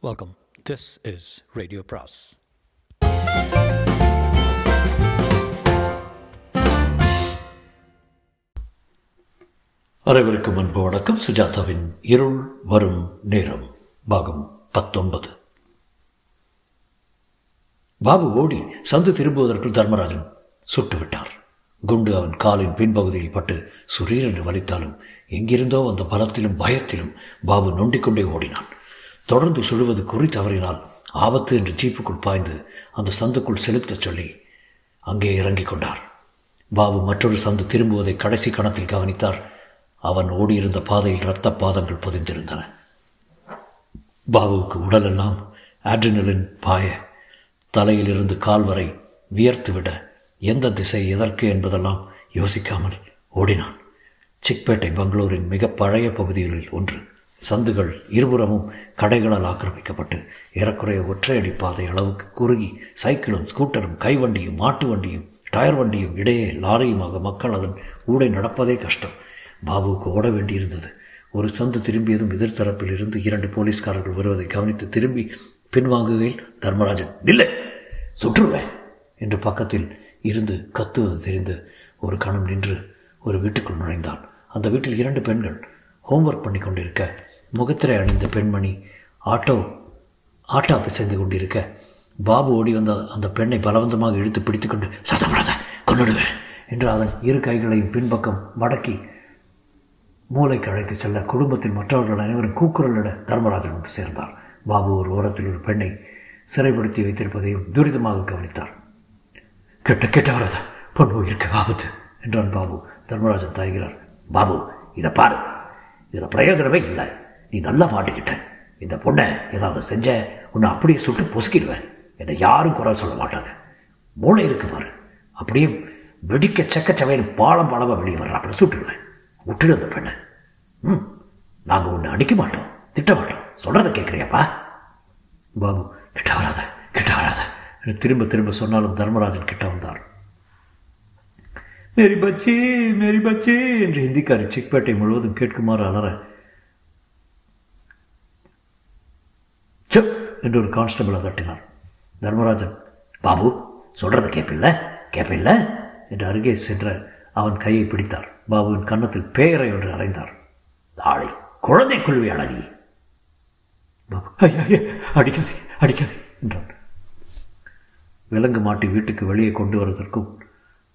Welcome this is radio பிராஸ் அனைவருக்கும் அன்பு வணக்கம். சுஜாதாவின் இருள் வரும் நேரம் பாகம் பத்தொன்பது. பாபு ஓடி சந்து திரும்புவதற்குள் தர்மராஜன் சுட்டுவிட்டார். குண்டு அவன் காலின் பின்பகுதியில் பட்டு சுரீரென்று வலித்தாலும் எங்கிருந்தோ வந்த பலத்திலும் பயத்திலும் பாபு நொண்டிக்கொண்டே ஓடினான். தொடர்ந்து சுடுவது குறி தவறினால் ஆபத்து என்று ஜீப்புக்குள் பாய்ந்து அந்த சந்துக்குள் செலுத்தச் சொல்லி அங்கே இறங்கிக் கொண்டார். பாபு மற்றொரு சந்து திரும்புவதை கடைசி கணத்தில் கவனித்தார். அவன் ஓடியிருந்த பாதையில் இரத்த பாதங்கள் பதிந்திருந்தன. பாபுவுக்கு உடலெல்லாம் ஆட்ரினலின் பாய தலையிலிருந்து கால் வரை வியர்த்துவிட எந்த திசை எதற்கு என்பதெல்லாம் யோசிக்காமல் ஓடினான். சிக்பேட்டை பெங்களூரின் மிக பழைய பகுதிகளில் ஒன்று. சந்துகள் இருபுறமும் கடைகளால் ஆக்கிரமிக்கப்பட்டு ஏறக்குறைய ஒற்றையடி பாதை அளவுக்கு குறுகி சைக்கிளும் ஸ்கூட்டரும் கைவண்டியும் மாட்டு வண்டியும் டயர் வண்டியும் இடையே லாரியுமாக மக்கள் அதன் ஊடை நடப்பதே கஷ்டம். பாபுவுக்கு ஓட வேண்டியிருந்தது. ஒரு சந்து திரும்பியதும் எதிர்த்தரப்பில் இருந்து இரண்டு போலீஸ்காரர்கள் வருவதை கவனித்து திரும்பி பின்வாங்குகையில் தர்மராஜன் இல்லை சுற்றுவேன் என்று பக்கத்தில் இருந்து கத்துவது தெரிந்து ஒரு கணம் நின்று ஒரு வீட்டுக்குள் நுழைந்தான். அந்த வீட்டில் இரண்டு பெண்கள் ஹோம்ஒர்க் பண்ணி கொண்டிருக்க முகத்திரை அணிந்த பெண்மணி ஆட்டோ ஆட்டோ பிசைந்து கொண்டிருக்க. பாபு ஓடி வந்த அந்த பெண்ணை பலவந்தமாக இழுத்து பிடித்துக்கொண்டு சத்தப்படாத கொண்டுடுவேன் என்று அதன் இரு கைகளையும் பின்பக்கம் மடக்கி மூளைக்கு அழைத்து செல்ல குடும்பத்தில் மற்றவர்கள் அனைவரும் கூக்குரலிட தர்மராஜன் வந்து சேர்ந்தார். பாபு ஒரு ஓரத்தில் ஒரு பெண்ணை சிறைப்படுத்தி வைத்திருப்பதையும் துரிதமாக கவனித்தார். கெட்ட கெட்ட வரத இருக்க ஆபத்து என்றான் பாபு. தர்மராஜன் தாய்கிறார் பாபு இதை பாரு. இதில் பிரயோஜனமே இல்லை. நீ நல்லா மாட்டிக்கிட்ட இந்த பொண்ணை ஏதாவது செஞ்ச உன்னை அப்படியே சுட்டு பொசுக்கிடுவேன். என்னை யாரும் குறை சொல்ல மாட்டாங்க. மூளை இருக்கு பாரு. அப்படியே வெடிக்க சக்க சவையில் பாலம் பாலமாக வெளியே வர்ற. அப்படி சுட்டுடுவேன். விட்டுடு அந்த பெண்ணை. ம் நாங்கள் உன்னை அடிக்க மாட்டோம். திட்ட மாட்டோம். சொல்கிறத கேட்குறியாப்பா பாபு கிட்ட வராத கிட்ட வராத. திரும்ப திரும்ப சொன்னாலும் தர்மராஜன் கிட்ட வந்தார். மேரி பச்சி மேரி பச்சி என்று ஹிந்திக்காரி சிக்பேட்டை முழுவதும் கேட்குமாறு அலற சு என்று ஒரு கான்ஸ்டபிள் அதட்டினார் தர்மராஜன் பாபு சொல்கிறத கேட்பில்ல கேட்பில்ல என்று அருகே சென்ற அவன் கையை பிடித்தார். பாபுவின் கன்னத்தில் பேரை ஒன்று அறைந்தார். தாளை குழந்தை குழுவியாள அழகி பாபு ஐயா ஐயா அடிக்காதே அடிக்காதே என்றான். விலங்கு மாட்டி வீட்டுக்கு வெளியே கொண்டு வருவதற்கும்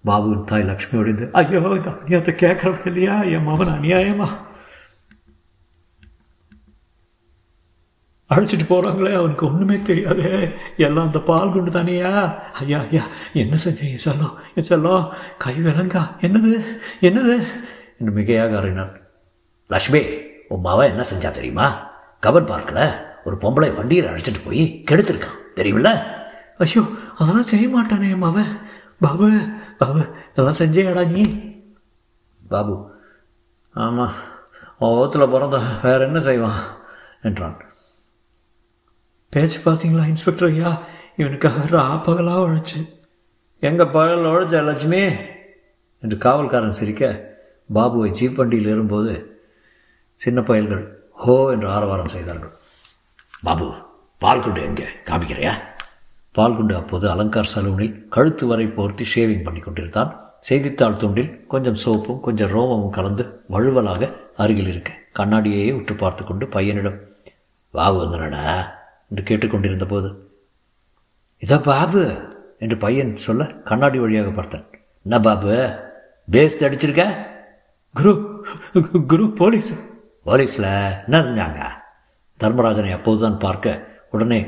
பாபுவின் தாய் லக்ஷ்மி ஒடிந்து ஐயோ இந்த அநியாயத்தை கேட்கறது இல்லையா? என் மகன் அநியாயமா? அழைச்சிட்டு போகிறாங்களே அவனுக்கு ஒன்றுமே தெரியாதே. எல்லாம் அந்த பால் குண்டு தானேயா? ஐயா ஐயா என்ன செஞ்சேன் செல்லம்? என் செல்லம் கை விலங்கா என்னது? என்னது? என்று மிகையாக அறினான். லக்ஷ்மி உன் மாவன் என்ன செஞ்சா தெரியுமா? கபர் பார்க்கில் ஒரு பொம்பளை வண்டியில் அழைச்சிட்டு போய் கெடுத்திருக்கான். தெரியுமில்ல? ஐயோ அதெல்லாம் செய்ய மாட்டானே என் மாவன் பாபு பாபு இதெல்லாம் செஞ்சேடா நீ. பாபு ஆமாம் ஓத்தில் பிறந்த வேற என்ன செய்வான்? என்றான். பேச்சு பார்த்தீங்களா இன்ஸ்பெக்டர் ஐயா? இவனுக்காக ராப்பகலாக உழைச்சு. எங்கள் பகல் உழைச்ச லட்சுமி? என்று காவல்காரன் சிரிக்க பாபுவை ஜீப் வண்டியில் ஏறும்போது சின்ன பயல்கள் ஹோ என்று ஆரவாரம் செய்தார்கள். பாபு பால்குண்டு எங்கே? காமிக்கிறியா? பால்குண்டு அப்போது அலங்கார் சலூனில் கழுத்து வரை போர்த்தி ஷேவிங் பண்ணி கொண்டிருந்தான். செய்தித்தாள் துண்டில் கொஞ்சம் சோப்பும் கொஞ்சம் ரோமமும் கலந்து வழுவலாக அருகில் இருக்க கண்ணாடியையே உற்று பார்த்து கொண்டு பையனிடம் பாபு வந்தனடா என்று கேட்டுக்கொண்டிருந்த போது இதோ பாபு என்று பையன் சொல்ல கண்ணாடி வழியாக பார்த்தேன். என்ன பாபு பேஸ் அடிச்சிருக்க? குரு குரு போலீஸ். போலீஸில் என்ன செஞ்சாங்க? தர்மராஜனை அப்போதுதான் பார்க்க உடனே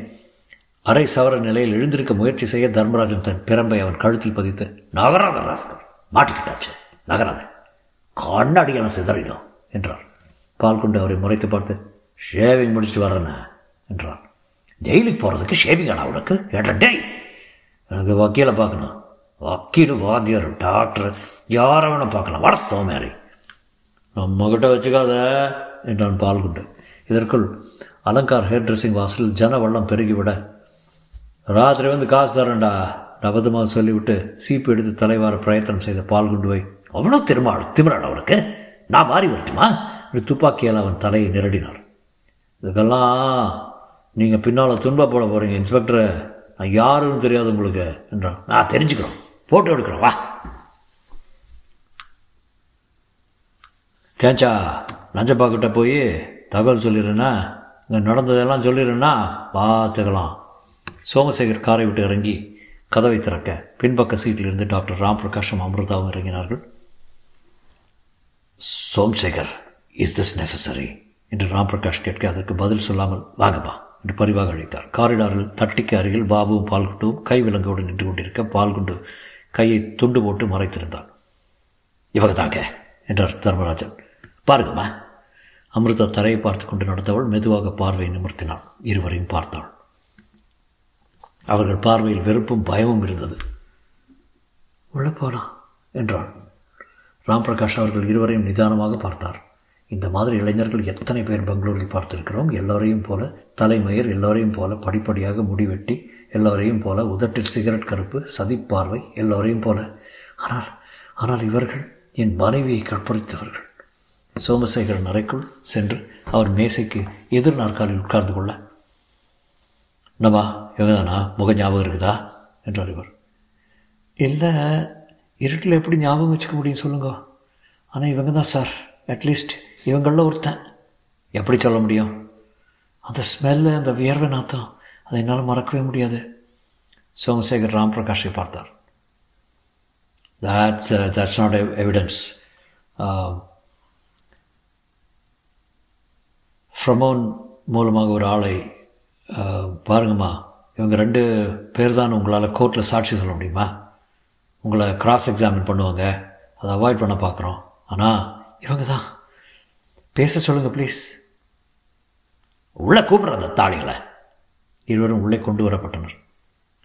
அரை சவர நிலையில் எழுந்திருக்க முயற்சி செய்ய தர்மராஜன் தன் பிரம்பை அவன் கழுத்தில் பதித்து நகராத ராஸ்கர் மாட்டிக்கிட்டாச்சு நகராத கண்ணாடியெல்லாம் சிதறிடும் என்றார். பால் கொண்டு அவரை முறைத்து பார்த்து ஷேவிங் முடிச்சுட்டு வர்றேண்ணே என்றார் ஜெயிலுக்கு போகிறதுக்கு ஷேவிங் ஆனா உனக்கு? ஏட்டா டேய் எனக்கு வக்கீலை பார்க்கணும். வக்கீல் வாத்தியார் டாக்டர் யாரை வேணால் பார்க்கலாம். வட சோமேரி. நம்மக்கிட்ட வச்சுக்காத என்றான் பால்குண்டு. இதற்குள் அலங்கார் ஹேர் ட்ரெஸ்ஸிங் வாசலில் ஜன வள்ளம் பெருகிவிட ராத்திரி வந்து காசு தரேன்டா நபதமாக சொல்லிவிட்டு சீப்பு எடுத்து தலைவார பிரயத்தனம் செய்த பால்குண்டுவை அவ்வளோ திருமா திமிரான் அவனுக்கு நான் மாறி வரட்டுமா? என்று துப்பாக்கியால் அவன் தலையை நிரடினார். இதுக்கெல்லாம் நீங்கள் பின்னால் துன்பப்பட போட போகிறீங்க இன்ஸ்பெக்டர். நான் யாருன்னு தெரியாது உங்களுக்கு என்றான். நான் தெரிஞ்சுக்கிறோம். ஃபோட்டோ எடுக்கிறோம் வா. கேச்சா லஞ்சப்பா கிட்ட போய் தகவல் சொல்லிடுறேன்னா இங்கே நடந்ததெல்லாம் சொல்லிடுறேன்னா பார்த்துக்கலாம். சோமசேகர் காரை விட்டு இறங்கி கதவை திறக்க பின்பக்க சீட்டில் இருந்து டாக்டர் ராம் பிரகாஷும் அமிர்தாவும் இறங்கினார்கள். சோம்சேகர் இஸ் திஸ் நெசசரி என்று ராம் பிரகாஷ் கேட்க அதற்கு பதில் சொல்லாமல் வாங்கப்பா. பரிவாக அழைத்தார். காரிடாரில் தட்டிக்கு அருகில் பாபுவும் பால்குண்டும் கை விலங்கோடு நின்று கொண்டிருக்க பால்குண்டு கையை துண்டு போட்டு மறைத்திருந்தான். இவங்க தாங்க என்றார் தர்மராஜன். பாருங்கம்மா. அமிர்தா தரையை பார்த்து கொண்டு நடந்தவள் மெதுவாக பார்வையை நிமிர்த்தினாள். இருவரையும் பார்த்தாள். அவர்கள் பார்வையில் வெறுப்பும் பயமும் இருந்தது. உள்ள போலாம் என்றாள். ராம் பிரகாஷ் அவர்கள் இருவரையும் நிதானமாக பார்த்தார். இந்த மாதிரி இளைஞர்கள் எத்தனை பேர் பெங்களூரில் பார்த்திருக்கிறோம்? எல்லோரையும் போல தலைமயிர் எல்லோரையும் போல படிப்படியாக முடிவெட்டி எல்லோரையும் போல உதட்டில் சிகரெட் கருப்பு சதிப்பார்வை எல்லோரையும் போல. ஆனால் ஆனால் இவர்கள் என் மனைவியை கற்பழித்தவர்கள். சோமசேகரன் அறைக்குள் சென்று அவர் மேசைக்கு எதிர் நாற்காலில் உட்கார்ந்து கொள்ள என்னவா இவங்கதானா? முக ஞாபகம் இருக்குதா? என்றார் இவர். இல்லை இருட்டில் எப்படி ஞாபகம் வச்சுக்க முடியும் சொல்லுங்க. ஆனால் இவங்க தான் சார். அட்லீஸ்ட் இவங்களில் ஒருத்தன். எப்படி சொல்ல முடியும்? அந்த ஸ்மெல்லு அந்த வியர்வை நாத்தம் அதை என்னால் மறக்கவே முடியாது. சோமசேகர் ராம் பிரகாஷை பார்த்தார் that's that's not evidence pheromone மூலமாக ஒரு ஆளை uh, பாருங்கம்மா. இவங்க ரெண்டு பேர் தான் உங்களால் கோர்ட்டில் சாட்சி சொல்ல முடியுமா? உங்களை கிராஸ் எக்ஸாமின் பண்ணுவாங்க. அதை அவாய்ட் பண்ண பார்க்குறோம். ஆனால் இவங்க தான் பேச சொல்லுங்கள் ப்ளீஸ் உள்ளே கூப்பிட்ற அந்த தாளிகளை. இருவரும் உள்ளே கொண்டு வரப்பட்டனர்.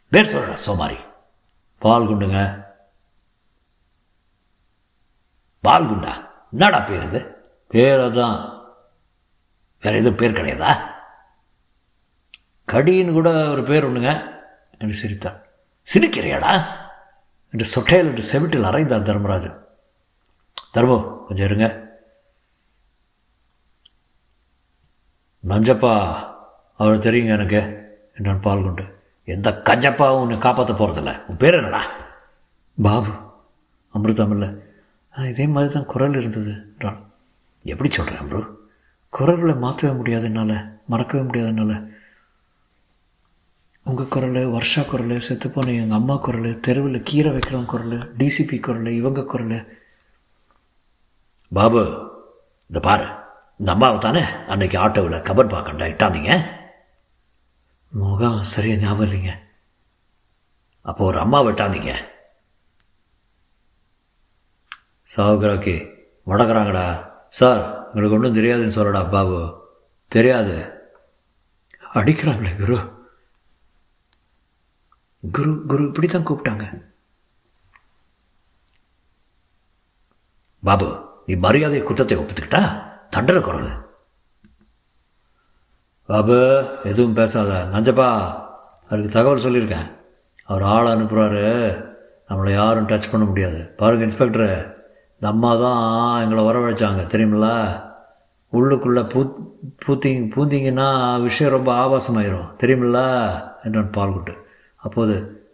பேர் சொல்கிற சோமாரி. பால் குண்டுங்க. பால் குண்டா? என்னடா பேர் இது? பேர் அதான். வேறு எதுவும் பேர் கிடையாதா? கடின்னு கூட ஒரு பேர் ஒன்றுங்க என்று சிரித்தான் சிரிக்கிறியாடா? என்று சொட்டையில் என்று செவிட்டில் அறைந்தார் தர்மராஜன். தர்மோ கொஞ்சம் இருங்க. நஞ்சப்பா அவர் தெரியுங்க எனக்கு. என்றான் பால் கொண்டு. எந்த கஞ்சப்பாவும் உன்னை காப்பாற்ற போகிறதில்ல உன் பேர் என்னடா? பாபு. அமிர்தம் இல்லை இதே மாதிரி தான் குரல் இருந்தது. என்றான் எப்படி சொல்கிறேன் அம்ரு? குரல்களை மாற்றவே முடியாது என்னால். மறக்கவே முடியாது என்னால். உங்கள் குரல் வருஷா குரல் செத்துப்போன எங்கள் அம்மா குரல் தெருவில் கீரை வைக்கிறவங்க குரல் டிசிபி குரல் இவங்க குரல். பாபு இந்த பாரு. இந்த அம்மாவை தானே அன்னைக்கு ஆட்டோவில் கபர் பார்க்கண்டா இட்டாந்தீங்க முகம் சரியாக ஞாபகம் இல்லைங்க. அப்போ ஒரு அம்மா விட்டாந்தீங்க சாவுகிறாக்கி முடக்கிறாங்கடா சார் உங்களுக்கு ஒன்றும் தெரியாதுன்னு சொல்லடா பாபு தெரியாது. அடிக்கிறாங்களே குரு. குரு குரு இப்படி தான் கூப்பிட்டாங்க. பாபு நீ மரியாதை குத்தத்தை ஒப்புத்துக்கிட்டா? தண்டனை குரல் பாபு எதுவும் பேசாத. நஞ்சப்பா அவருக்கு தகவல் சொல்லியிருக்கேன். அவர் ஆள் அனுப்புகிறாரு நம்மளை யாரும் டச் பண்ண முடியாது. பாருங்கள் இன்ஸ்பெக்டரு இந்த அம்மா தான் எங்களை வரவழைச்சாங்க தெரியுமில்ல? உள்ளுக்குள்ளே பூ பூத்திங் பூந்திங்கன்னா விஷயம் ரொம்ப ஆபாசமாயிரும். தெரியுமில்ல? என்றான் பால்குட்டு. அப்போது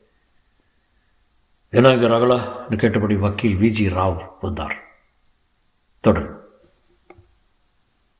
என்ன இங்கே ரகலா? என்று கேட்டபடி வக்கீல் விஜி ராவ் வந்தார். தொடர்